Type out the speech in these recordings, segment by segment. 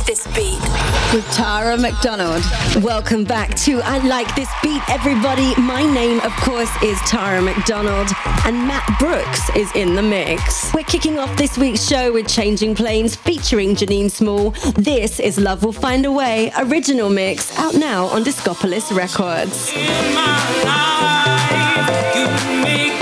I like this beat. With Tara McDonald. Welcome back to I Like This Beat, everybody. My name, of course, is Tara McDonald, and Matt Brooks is in the mix. We're kicking off this week's show with Changing Planes featuring Janine Small. This is Love Will Find a Way, original mix, out now on Discopolis Records. need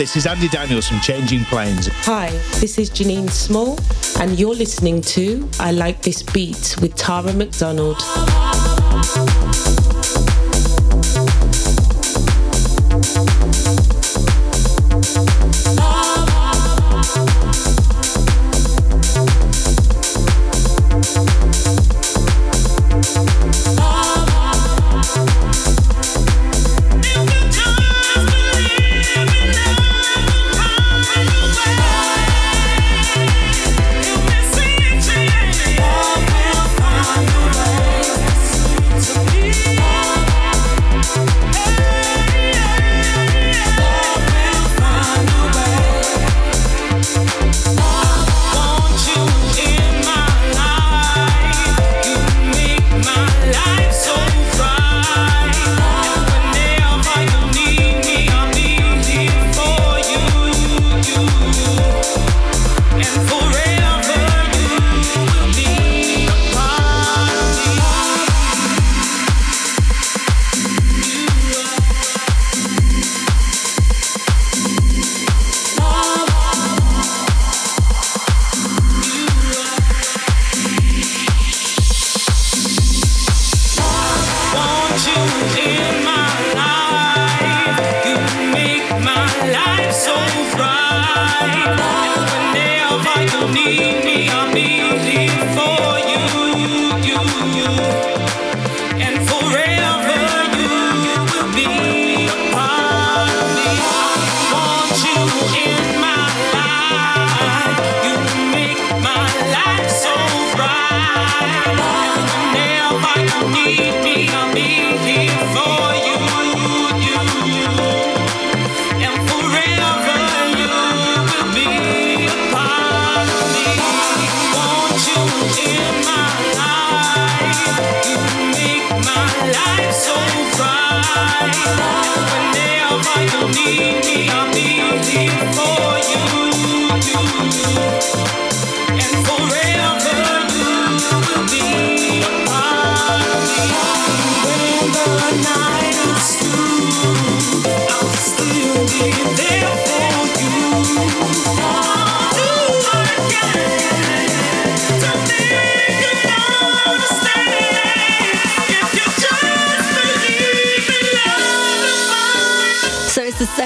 this is Andy Daniels from Changing Planes. Hi, this is Janine Small, and you're listening to I Like This Beat with Tara McDonald.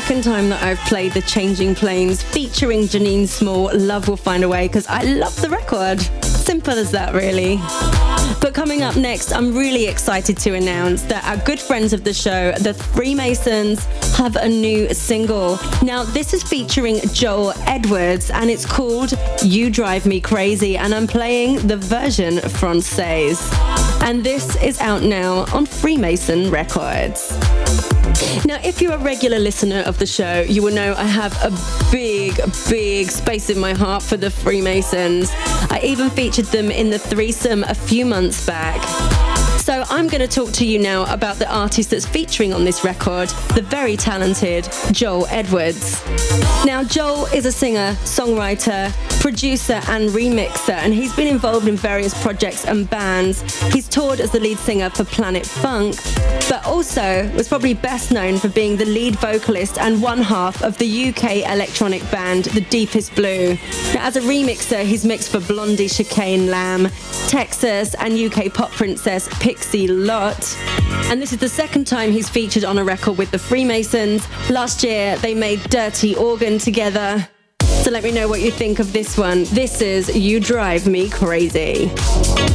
Time that I've played the Changing Planes featuring Janine Small. Love will find a way because I love the record. Simple as that, really. But coming up next, I'm really excited to announce that our good friends of the show, the Freemasons, have a new single. Now, this is featuring Joel Edwards and it's called You Drive Me Crazy, and I'm playing the version Francaise. And this is out now on Freemason Records. Now, if you're a regular listener of the show, you will know I have a big, big space in my heart for the Freemasons. I even featured them in the threesome a few months back. So I'm going to talk to you now about the artist that's featuring on this record, the very talented Joel Edwards. Now, Joel is a singer, songwriter, producer, and remixer, and he's been involved in various projects and bands. He's toured as the lead singer for Planet Funk, but also was probably best known for being the lead vocalist and one half of the UK electronic band The Deepest Blue. Now, as a remixer, he's mixed for Blondie, Chicane Lamb, Texas, and UK pop princess Pixie Lott. And this is the second time he's featured on a record with the Freemasons. Last year, they made Dirty Organ together. So let me know what you think of this one. This is You Drive Me Crazy. I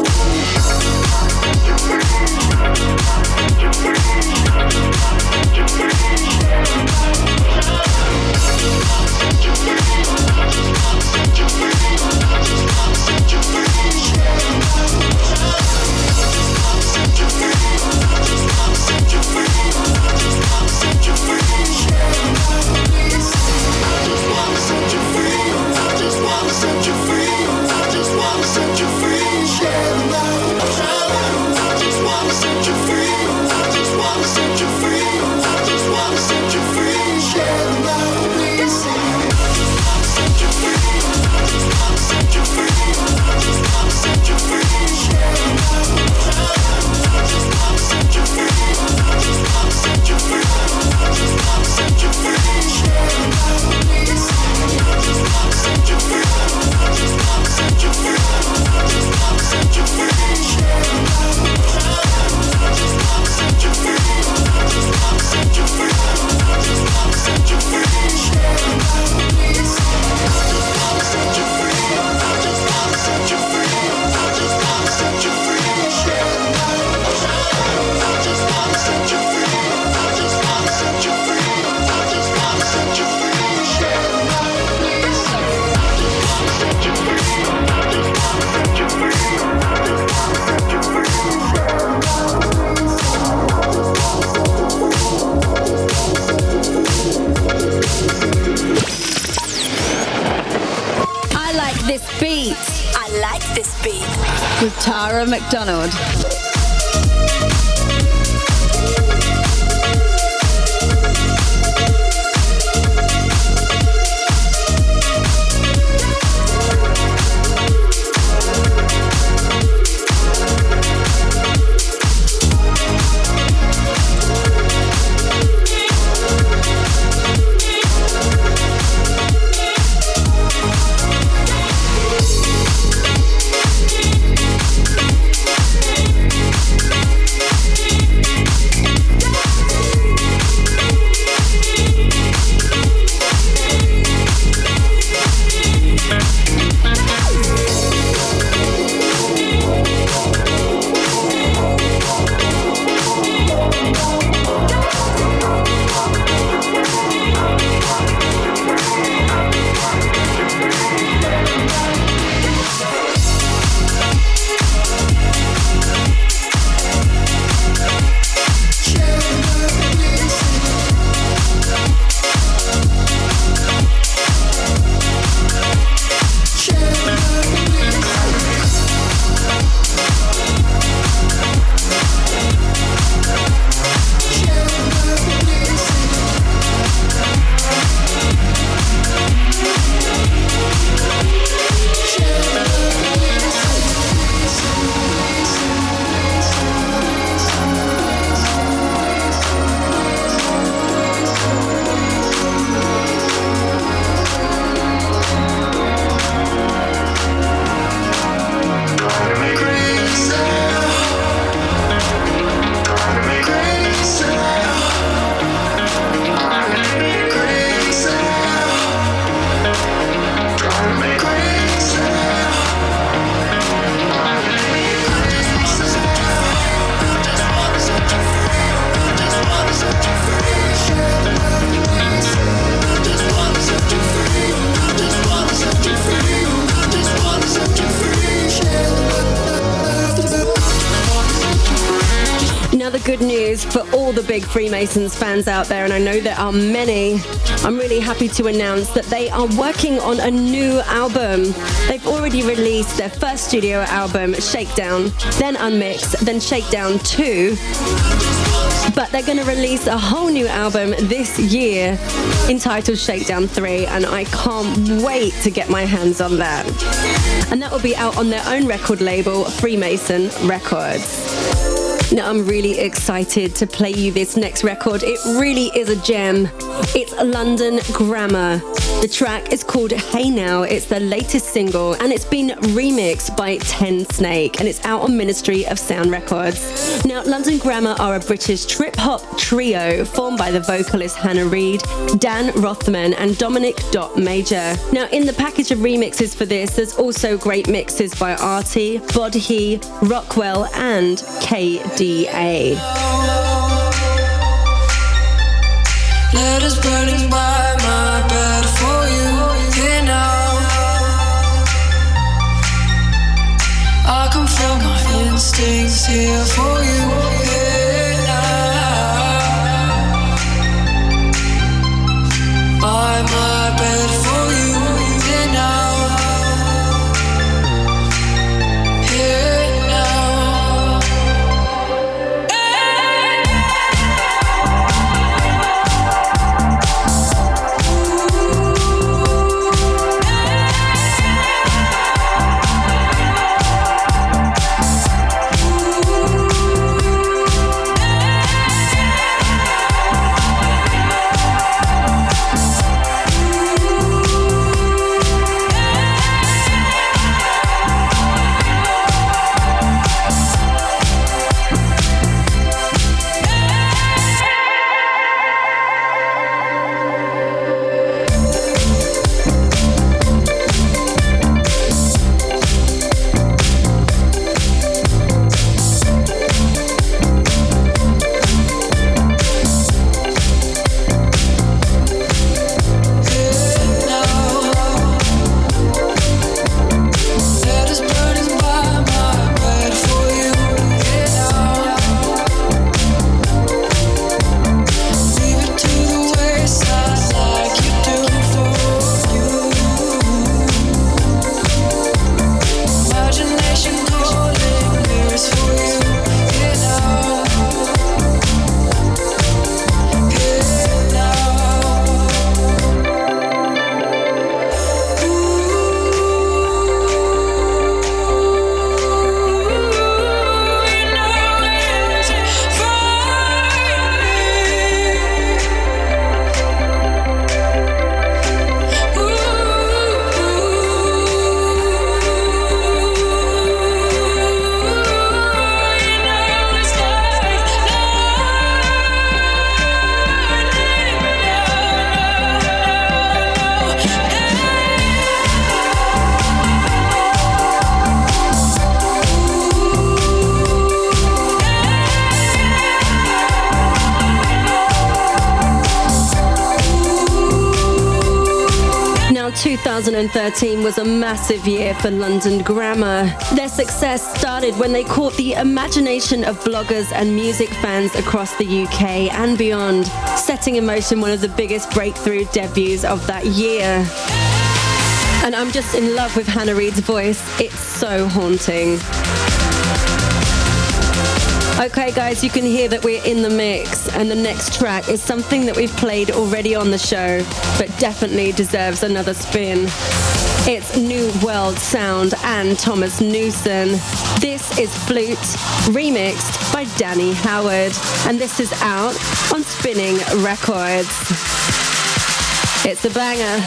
Tara big Freemasons fans out there, and I know there are many, I'm really happy to announce that they are working on a new album. They've already released their first studio album, Shakedown, then Unmixed, then Shakedown 2. But they're going to release a whole new album this year entitled Shakedown 3, and I can't wait to get my hands on that. And that will be out on their own record label, Freemason Records. Now, I'm really excited to play you this next record. It really is a gem. It's London Grammar. The track is called Hey Now. It's the latest single and it's been remixed by Tensnake and it's out on Ministry of Sound Records. Now, London Grammar are a British trip hop trio formed by the vocalist Hannah Reid, Dan Rothman, and Dominic Dot Major. Now, in the package of remixes for this, there's also great mixes by Arty, Bodhi, Rockwell, and Letters burning by my bed for you here now. I can feel my instincts here for you 2013 was a massive year for London Grammar. Their success started when they caught the imagination of bloggers and music fans across the UK and beyond, setting in motion one of the biggest breakthrough debuts of that year. And I'm just in love with Hannah Reid's voice. It's so haunting. Okay, guys, you can hear that we're in the mix, and the next track is something that we've played already on the show, but definitely deserves another spin. It's New World Sound and Thomas Newson. This is Flute, remixed by Danny Howard, and this is out on Spinning Records. It's a banger.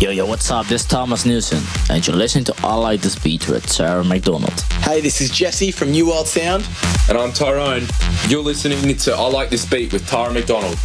Yo, yo, what's up? This is Thomas Newson, and you're listening to I Like This Beat with Sarah McDonald. Hey, this is Jesse from New World Sound. And I'm Tyrone. You're listening to I Like This Beat with Tara McDonald.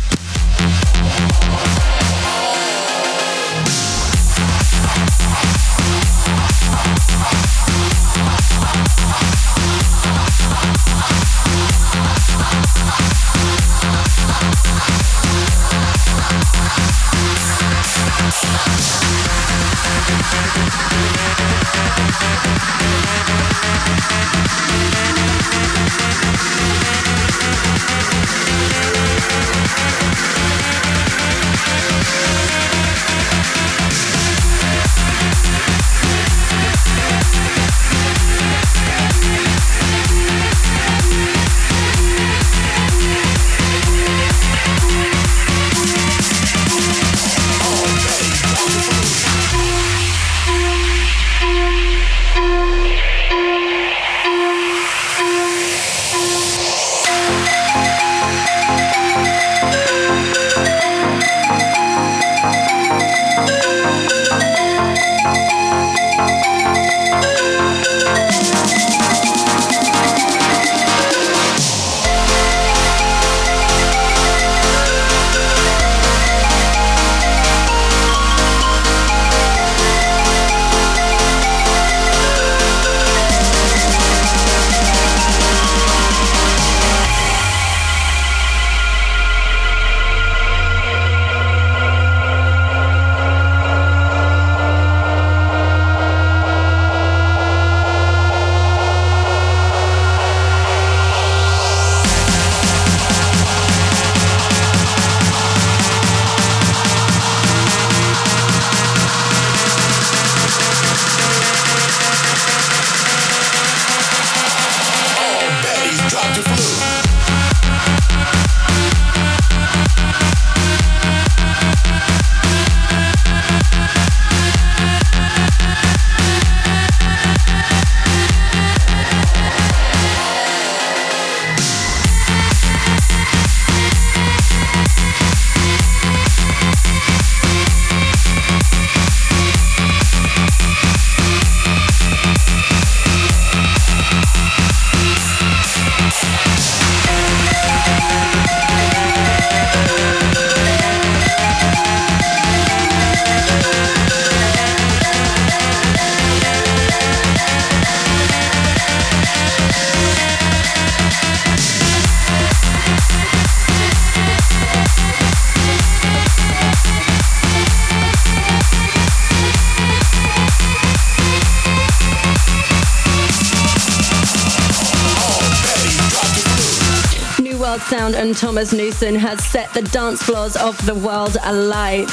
Thomas Newson has set the dance floors of the world alight.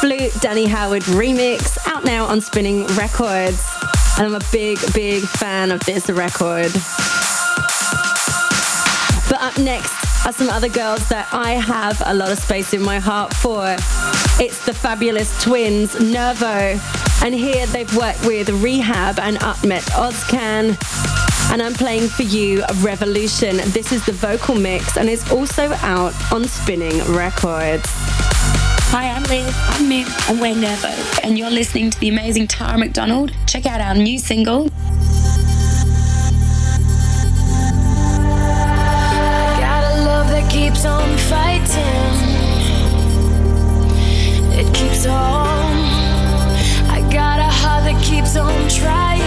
Flute Danny Howard remix out now on Spinning Records. And I'm a big, big fan of this record. But up next are some other girls that I have a lot of space in my heart for. It's the fabulous twins, Nervo. And here they've worked with R3hab and Ummet Ozcan. And I'm playing for you Revolution. This is the vocal mix and it's also out on Spinning Records. Hi, I'm Liz. I'm Mim, and we're Nervo, and you're listening to the amazing Tara McDonald. Check out our new single, I got a love that keeps on fighting. It keeps on. I got a heart that keeps on trying.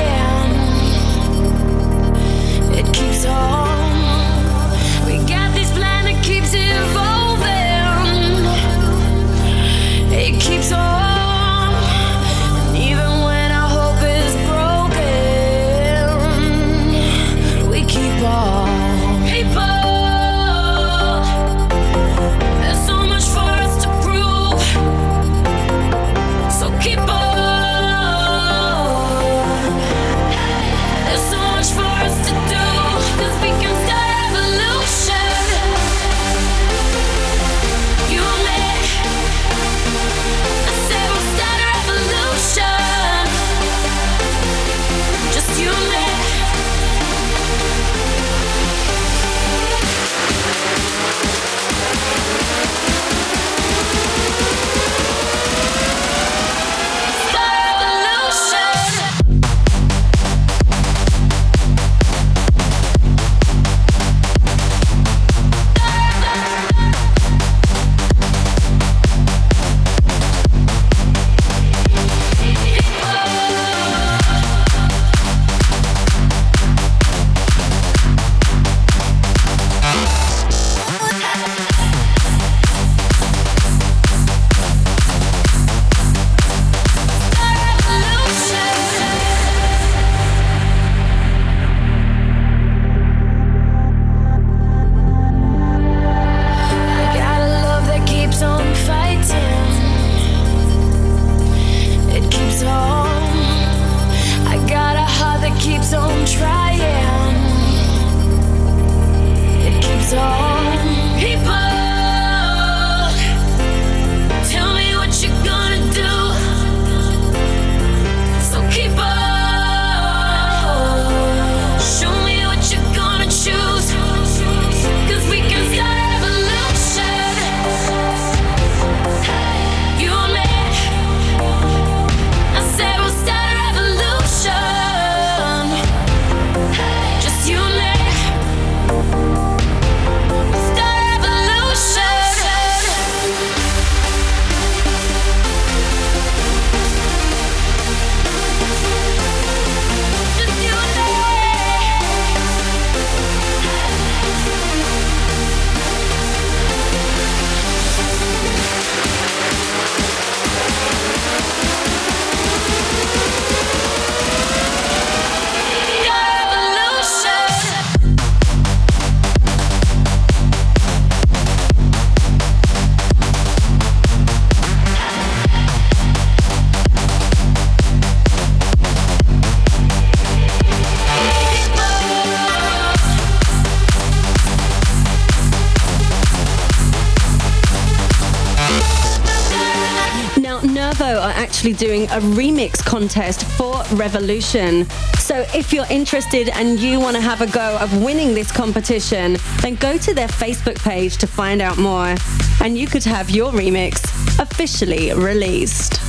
Doing a remix contest for Revolution. So, if you're interested and you want to have a go of winning this competition, then go to their Facebook page to find out more. And you could have your remix officially released.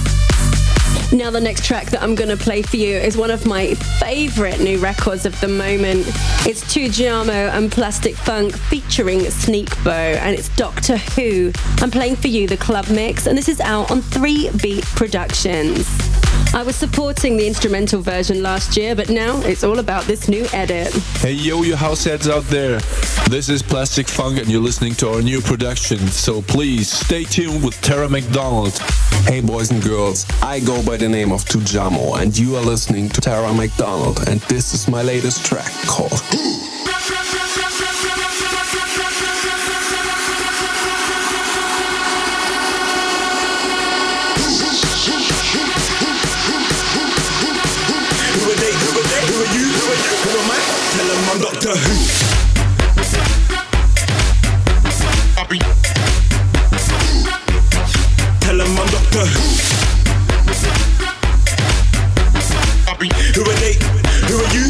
Now, the next track that I'm going to play for you is one of my favorite new records of the moment. It's Tujamo and Plastic Funk featuring Sneak Bow, and it's Doctor Who. I'm playing for you the club mix, and this is out on 3 Beat Productions. I was supporting the instrumental version last year, but now it's all about this new edit. Hey yo, you house heads out there. This is Plastic Funk and you're listening to our new production. So please stay tuned with Tara McDonald. Hey boys and girls, I go by the name of Tujamo and you are listening to Tara McDonald and this is my latest track called Who are they? Who are they? Who are you? Who are you? Who am I? Tell them I'm Doctor Who. Doctor Who. Are they? Who are you?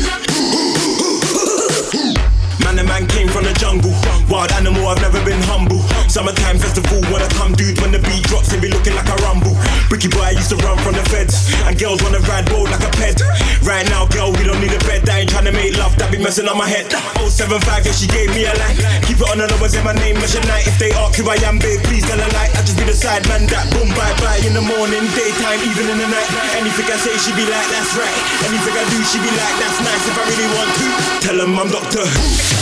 Man, the man came from the jungle. Wild animal, I've never been humble. Summertime festival, wanna come, dude. When the beat drops, they be looking like a rumble. Bricky boy, I used to run from the feds. And girls wanna ride bold like a ped. Right now, girl, we don't need a bed. I ain't tryna make love, that be messing up my head. 075, yeah, she gave me a line. Keep it on the low, say my name, Mission Night. If they ask who I am, babe, please tell a lie. I just be the side man that boom, bye bye. In the morning, daytime, even in the night. Anything I say, she be like, that's right. Anything I do, she be like, that's nice. If I really want to, tell them I'm Doctor Who.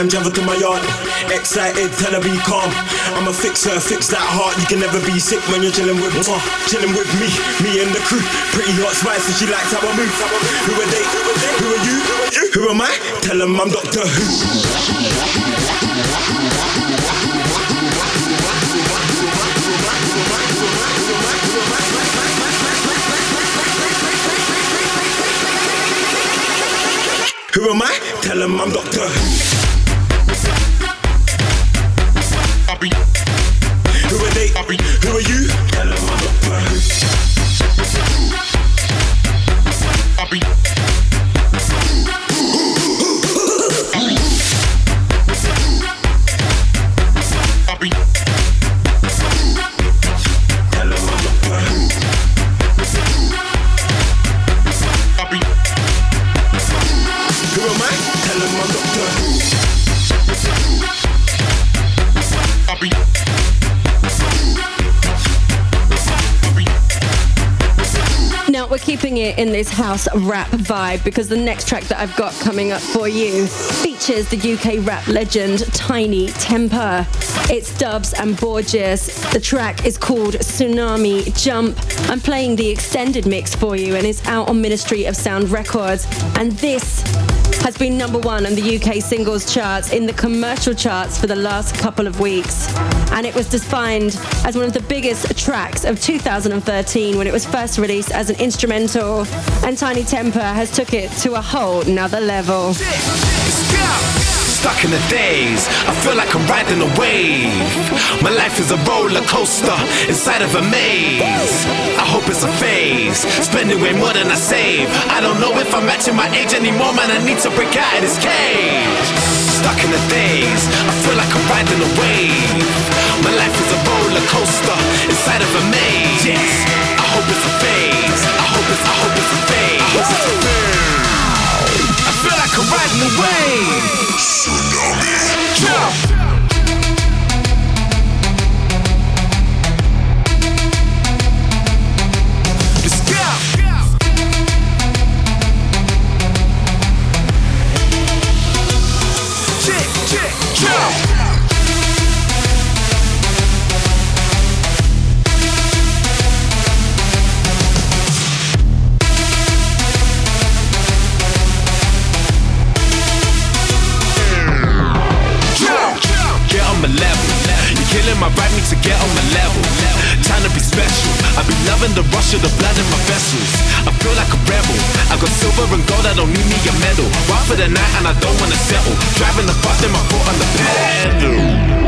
Time travel to my yard. Excited, tell her be calm. I'ma fix her, fix that heart. You can never be sick when you're chilling with uh, chilling with me, me and the crew. Pretty hot spice, and she likes how I move. Who are they? Who are you? Who am I? Tell them I'm Doctor Who. Who am I? Tell him I'm Doctor Who. Who are you? Tell keeping it in this house rap vibe because the next track that I've got coming up for you features the UK rap legend Tinie Tempah. It's DVBBS and Borgeous. The track is called Tsunami Jump. I'm playing the extended mix for you and it's out on Ministry of Sound Records. And this has been number one on the UK singles charts in the commercial charts for the last couple of weeks. And it was defined as one of the biggest tracks of 2013 when it was first released as an instrumental. And Tinie Tempah has took it to a whole nother level. Stuck in the days, I feel like I'm riding a wave. My life is a roller coaster inside of a maze. I hope it's a phase, spending way more than I save. I don't know if I'm matching my age anymore, man. I need to break out of this cage. Stuck in the days, I feel like I'm riding a wave. My life is a roller coaster inside of a maze. Yes. I hope it's a phase. I hope it's, I hope it's a phase. I hope it's a phase. I feel like I'm riding a wave. Tsunami. Jump. Killing my to get on my level. To be special. Been loving the rush of the blood in my vessels. I feel like a rebel. I got silver and gold, I don't need me a medal. Walk for the night and I don't wanna settle. Driving the bus, my foot on the pedal.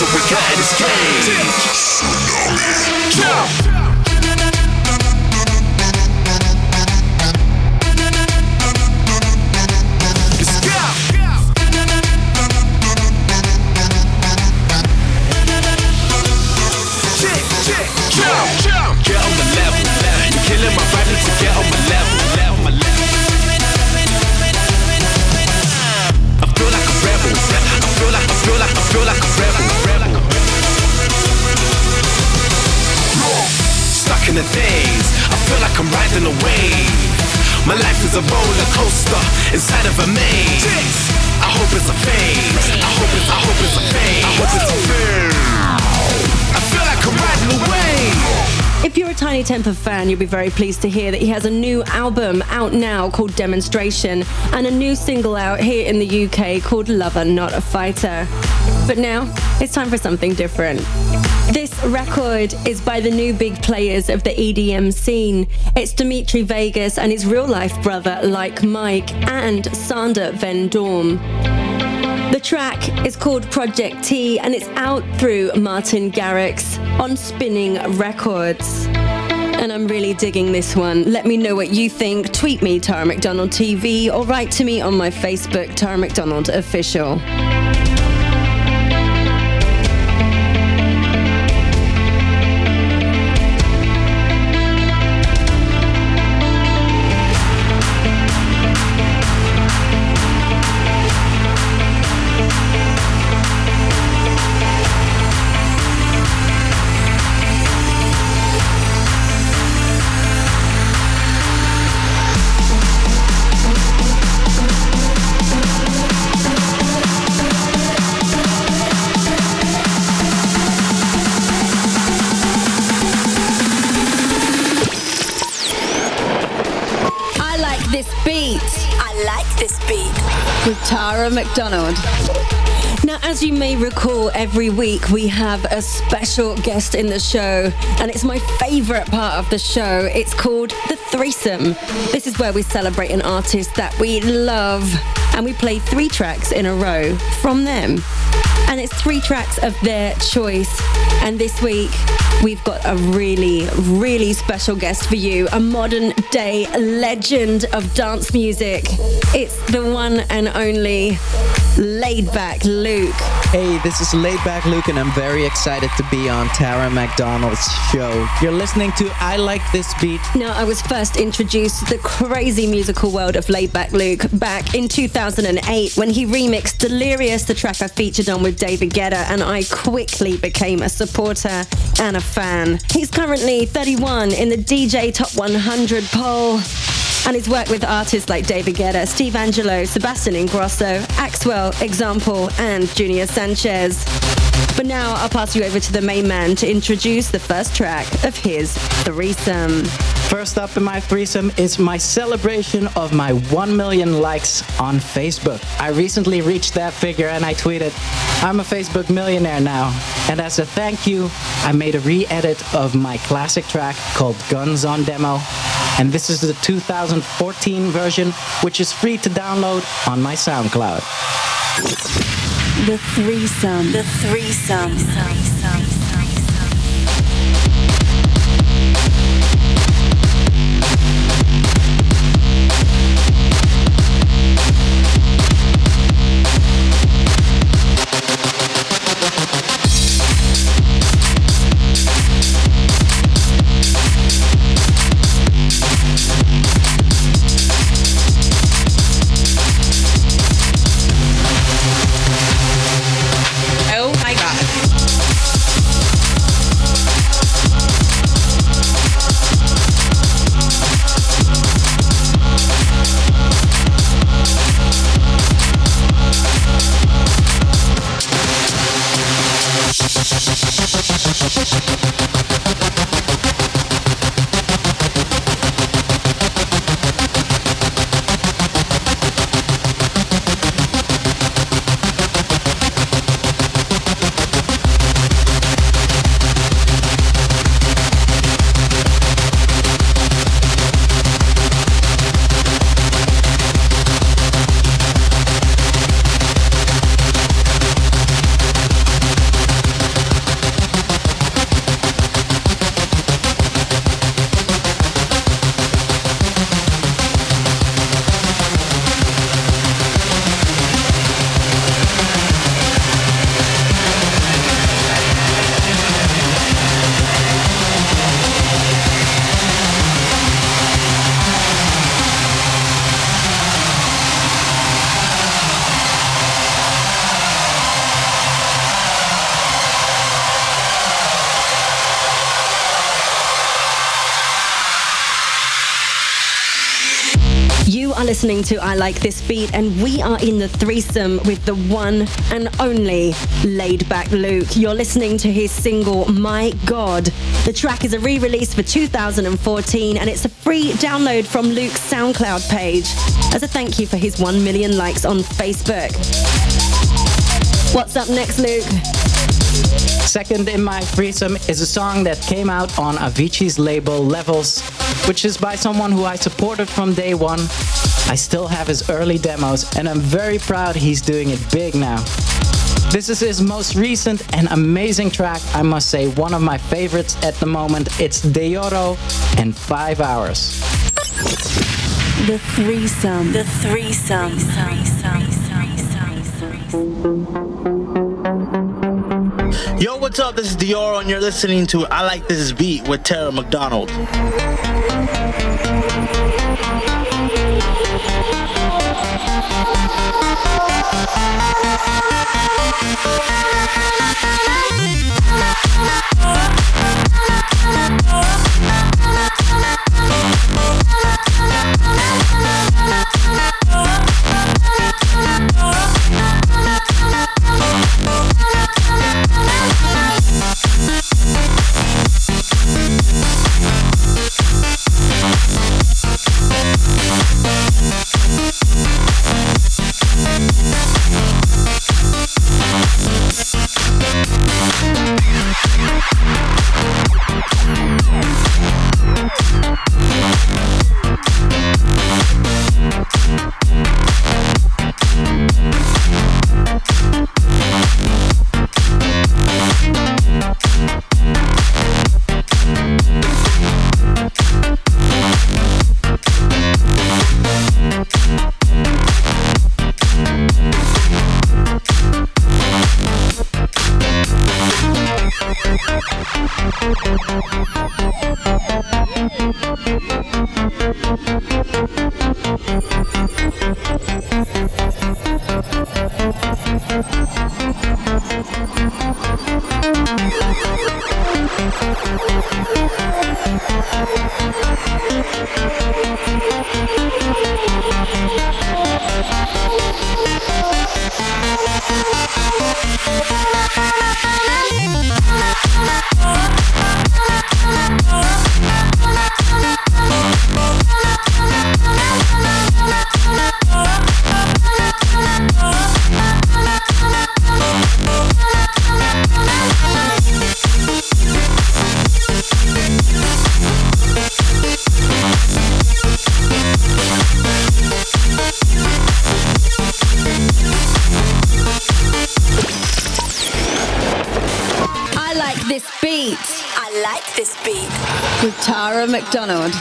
Anymore, we this cage. I feel like I'm riding a wave. My life is a roller coaster inside of a maze. I hope it's a phase. I hope it's, I hope it's a phase. I hope it's a phase. I feel like I'm riding a wave. If you're a Tinie Tempah fan, you'll be very pleased to hear that he has a new album out now called Demonstration and a new single out here in the UK called Lover Not a Fighter. But now it's time for something different. This record is by the new big players of the EDM scene. It's Dimitri Vegas and his real life brother, Like Mike, and Sander van Doorn. The track is called Project T and it's out through Martin Garrix on Spinning Records. And I'm really digging this one. Let me know what you think. Tweet me, Tara McDonald TV, or write to me on my Facebook, Tara McDonald Official. McDonald. Now, as you may recall, every week we have a special guest in the show, and it's my favorite part of the show. It's called The Threesome. This is where we celebrate an artist that we love, and we play three tracks in a row from them. And it's three tracks of their choice. And this week, we've got a really, really special guest for you a modern day legend of dance music. It's the one and only laid back Luke. Hey, this is Laid Back Luke, and I'm very excited to be on Tara McDonald's show. You're listening to I Like This Beat. Now, I was first introduced to the crazy musical world of Laidback Luke back in 2008 when he remixed Delirious, the track I featured on with David Guetta, and I quickly became a supporter and a fan. He's currently 31 in the DJ Top 100 poll. And he's worked with artists like David Guetta, Steve Angello, Sebastian Ingrosso, Axwell, Example, and Junior Sanchez. But now I'll pass you over to the main man to introduce the first track of his threesome. First up in my threesome is my celebration of my 1 million likes on Facebook. I recently reached that figure and I tweeted, I'm a Facebook millionaire now. And as a thank you, I made a re edit of my classic track called Guns on Demo. And this is the 2014 version, which is free to download on my SoundCloud. The threesome. The threesome. Oh listening to I Like This Beat, and we are in the threesome with the one and only laid back Luke. You're listening to his single, My God. The track is a re release for 2014, and it's a free download from Luke's SoundCloud page as a thank you for his 1 million likes on Facebook. What's up next, Luke? Second in my threesome is a song that came out on Avicii's label Levels, which is by someone who I supported from day one. I still have his early demos, and I'm very proud he's doing it big now. This is his most recent and amazing track, I must say, one of my favorites at the moment. It's Deorro and Five Hours. The threesome. The threesome. Yo, what's up? This is Deorro, and you're listening to I Like This Beat with Tara McDonald. This beat. With Tara McDonald.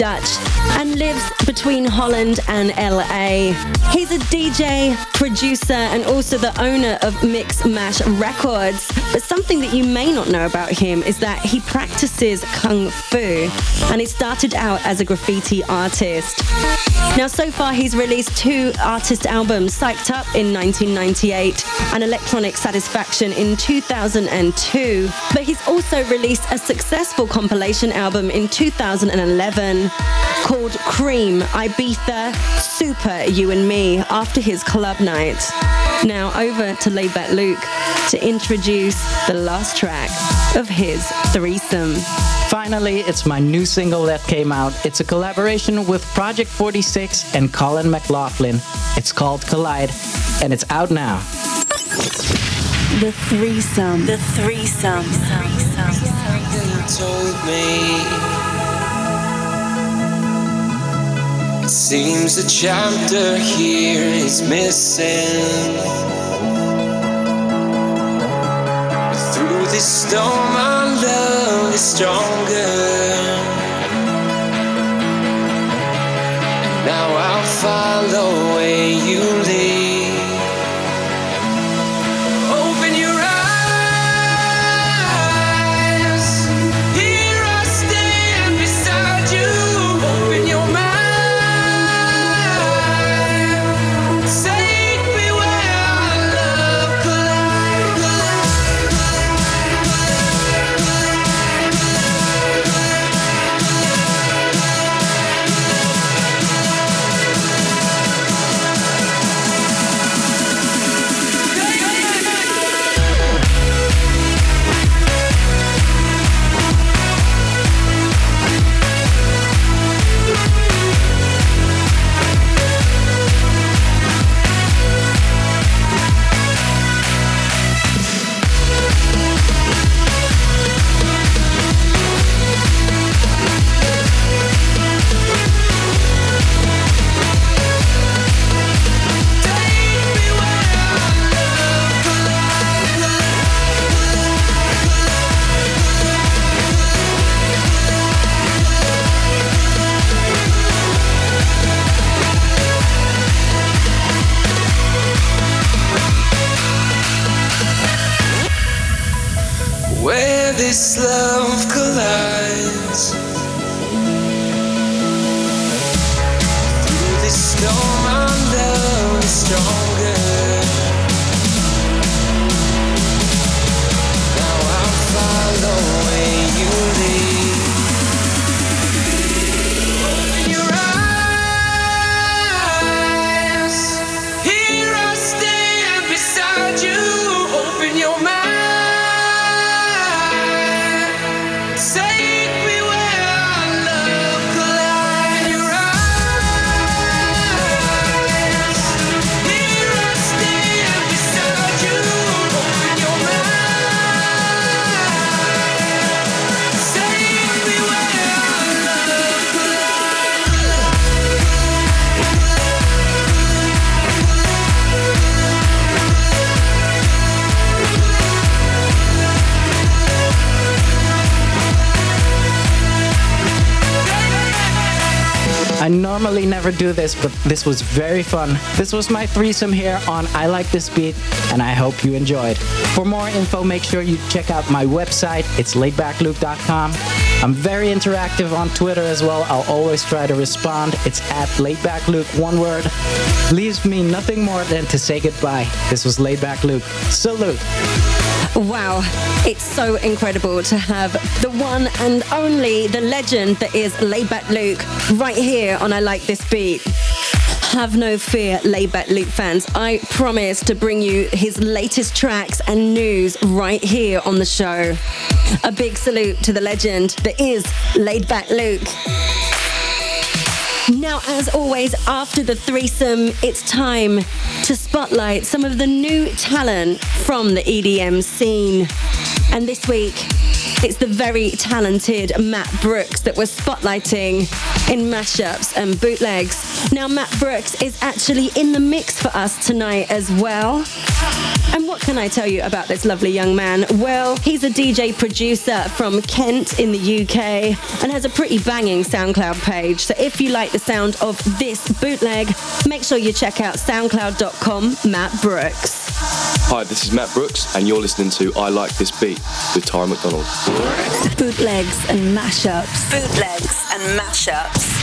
Dutch and lives between Holland and LA. He's a DJ, producer, and also the owner of Mixmash Records. Something that you may not know about him is that he practices Kung Fu and he started out as a graffiti artist. Now, so far, he's released two artist albums Psyched Up in 1998 and Electronic Satisfaction in 2002. But he's also released a successful compilation album in 2011 called Cream Ibiza Super You and Me after his club night. Now, over to Laidback Luke to introduce the last track of his threesome. Finally, it's my new single that came out. It's a collaboration with Project 46 and Collin McLoughlin. It's called Collide, and it's out now. The threesome. The threesome. told me It seems a chapter here is missing through this storm our love is stronger. And now I'll follow where you lead do this, but this was very fun. This was my threesome here on I Like This Beat, and I hope you enjoyed. For more info, make sure you check out my website. It's laidbackluke.com. I'm very interactive on Twitter as well. I'll always try to respond. It's at laidbackluke, one word. Leaves me nothing more than to say goodbye. This was Laidback Luke. Salute. Wow, it's so incredible to have the one and only, the legend that is Laidback Luke right here on I Like This Beat. Have no fear, Laidback Luke fans. I promise to bring you his latest tracks and news right here on the show. A big salute to the legend that is Laidback Luke. Now, as always, after the threesome, it's time to spotlight some of the new talent from the EDM scene. And this week, It's the very talented Matt Brooks that we're spotlighting in mashups and bootlegs. Now, Matt Brooks is actually in the mix for us tonight as well. And what can I tell you about this lovely young man? Well, he's a DJ producer from Kent in the UK and has a pretty banging SoundCloud page. So if you like the sound of this bootleg, make sure you check out soundcloud.com Matt Brooks. Hi, this is Matt Brooks, and you're listening to I Like This Beat with Ty McDonald. Bootlegs and mashups. Bootlegs and mashups.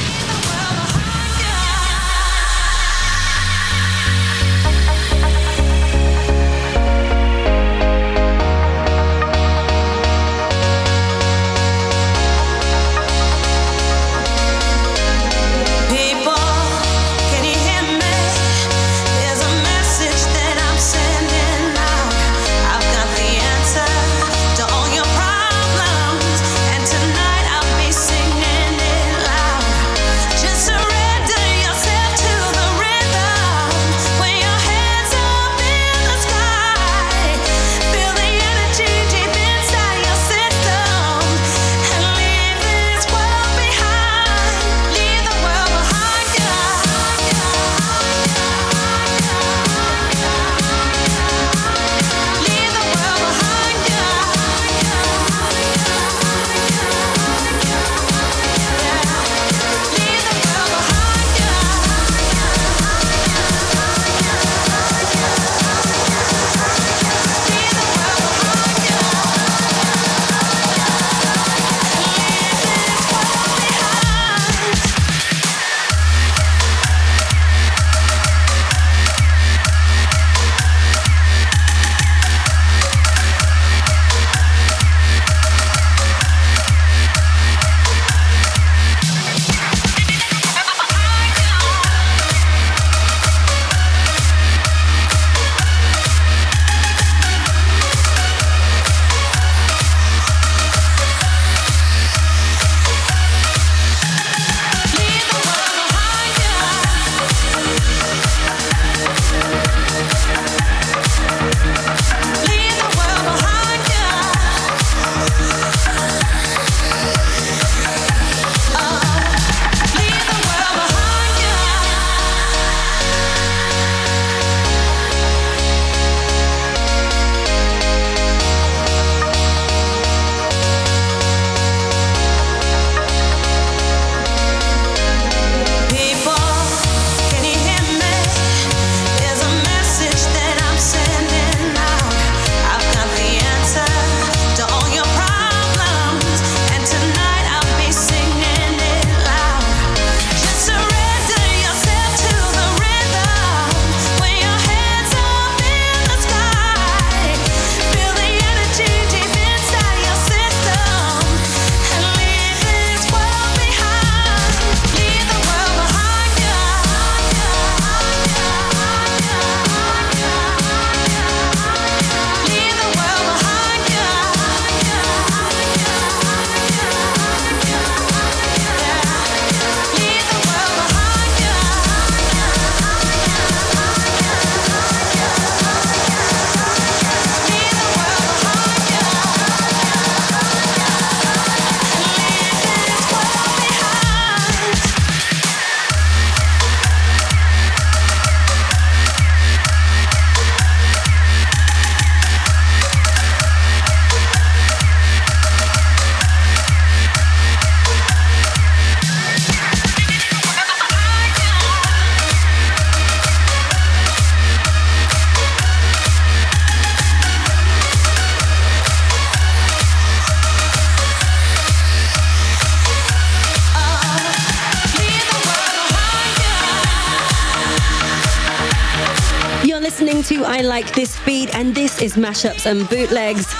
Mashups and Bootlegs.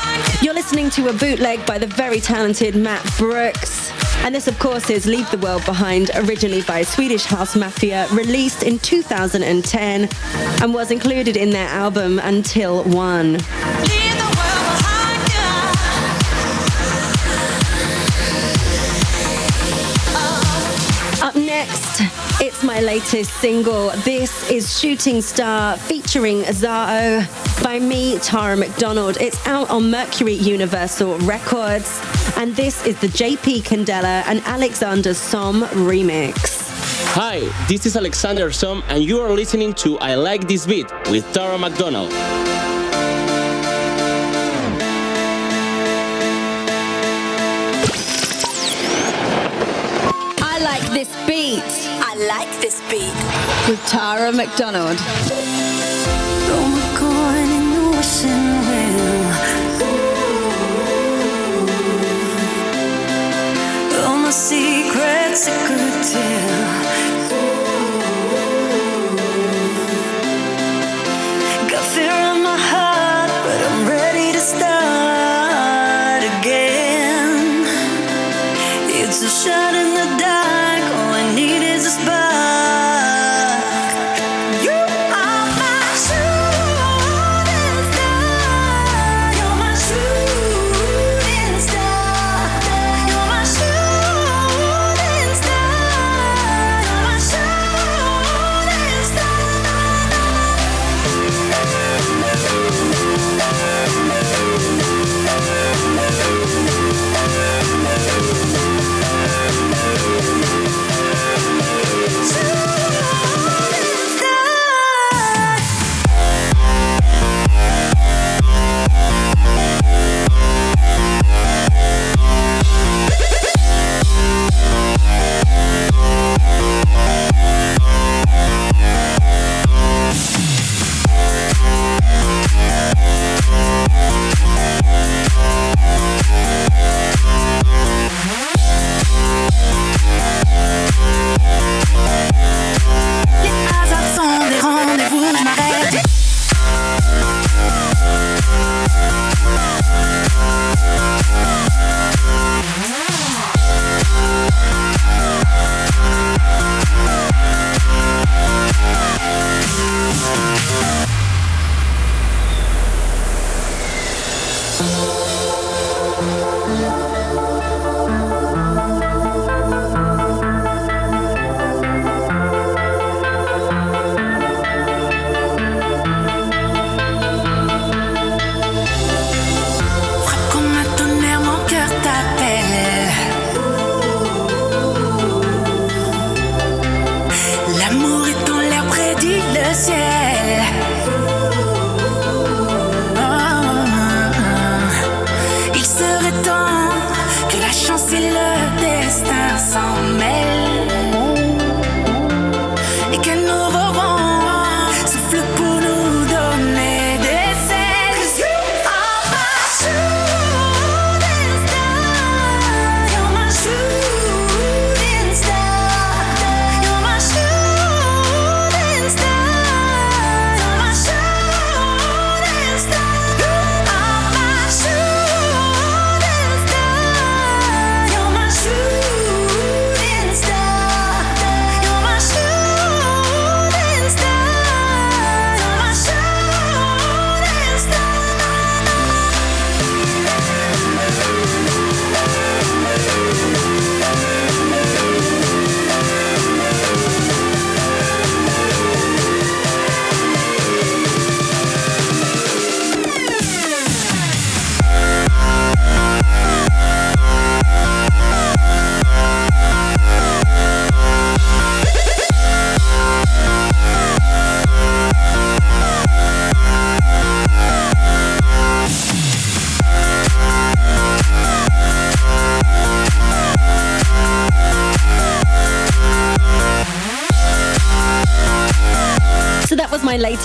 You're listening to a bootleg by the very talented Matt Brooks. And this, of course, is Leave the World Behind, originally by Swedish House Mafia, released in 2010 and was included in their album Until One. My latest single. This is Shooting Star featuring Zaho by me, Tara McDonald. It's out on Mercury Universal Records, and this is the JP Candela and Alexander Som remix. Hi, this is Alexander Som, and you are listening to I Like This Beat with Tara McDonald. I like this beat. I like this beat. With Tara McDonald. All my secrets I could tell.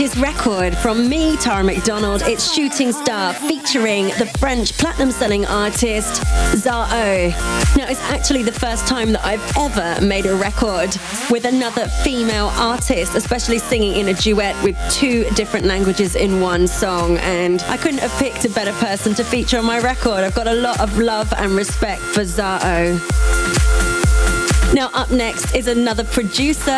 Latest record from me, Tara McDonald. It's Shooting Star featuring the French platinum selling artist Zaho. Now, it's actually the first time that I've ever made a record with another female artist, especially singing in a duet with two different languages in one song. And I couldn't have picked a better person to feature on my record. I've got a lot of love and respect for Zaho. Now, up next is another producer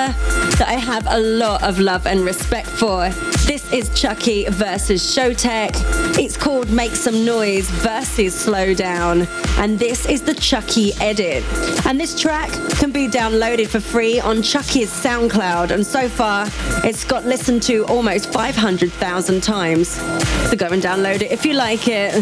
that I have a lot of love and respect for. This is Chuckie versus Showtek. It's called Make Some Noise versus Slow Down. And this is the Chuckie edit. And this track can be downloaded for free on Chuckie's SoundCloud. And so far, it's got listened to almost 500,000 times. So go and download it if you like it.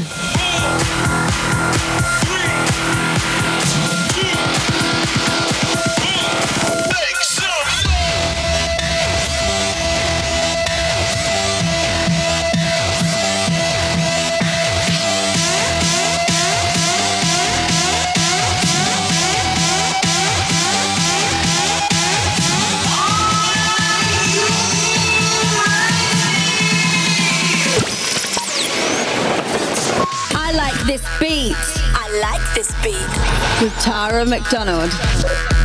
Like this beat. With Tara McDonald.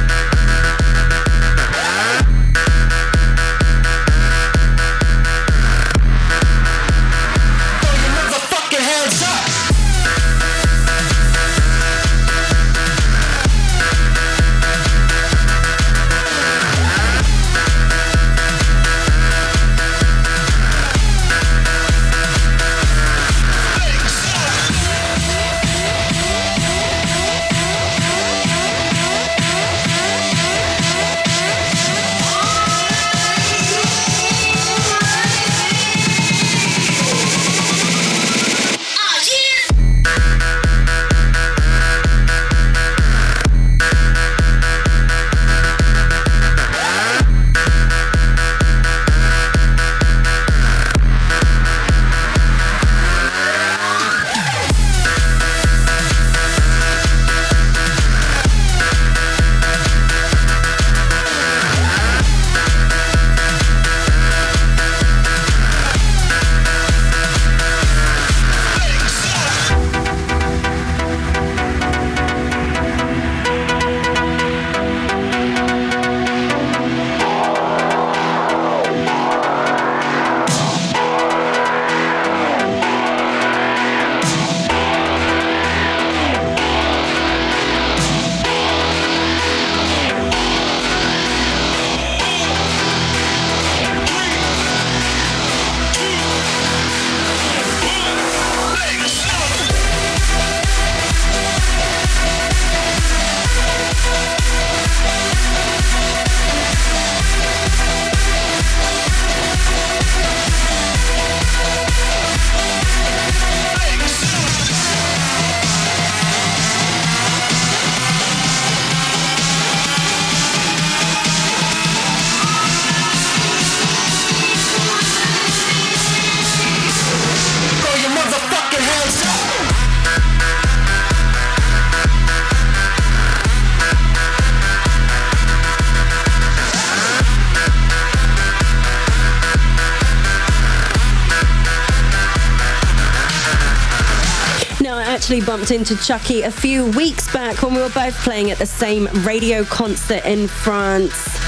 Actually bumped into Chuckie a few weeks back when we were both playing at the same radio concert in France.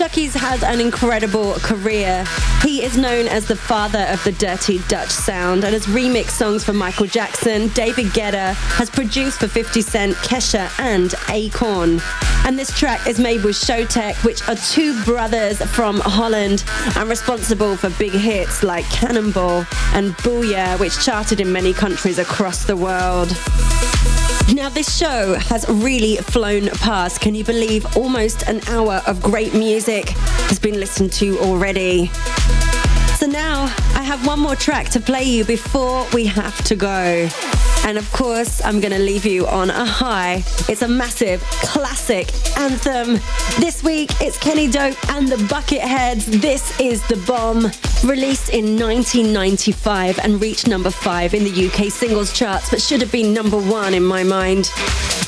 Chuckie's had an incredible career. He is known as the father of the dirty Dutch sound and has remixed songs for Michael Jackson, David Guetta, has produced for 50 Cent, Kesha, and Akon. And this track is made with Showtek, which are two brothers from Holland and responsible for big hits like Cannonball and Booyah, which charted in many countries across the world. Now, this show has really flown past. Can you believe almost an hour of great music has been listened to already? So now I have one more track to play you before we have to go. And of course, I'm going to leave you on a high. It's a massive classic anthem. This week, it's Kenny Dope and the Bucketheads. This is The Bomb, released in 1995 and reached number five in the UK singles charts, but should have been number one in my mind.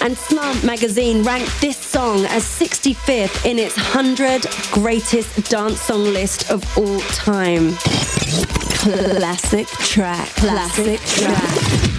And Slant magazine ranked this song as 65th in its 100 greatest dance song list of all time. Classic track. Classic track.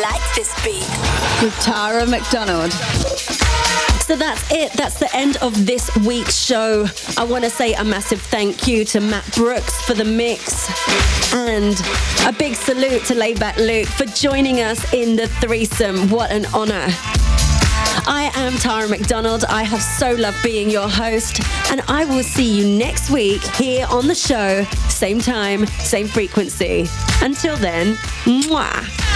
Like this beat. With Tara McDonald. So that's it. That's the end of this week's show. I want to say a massive thank you to Matt Brooks for the mix and a big salute to Laidback Luke for joining us in the threesome. What an honor. I am Tara McDonald. I have so loved being your host, and I will see you next week here on the show, same time, same frequency. Until then, mwah.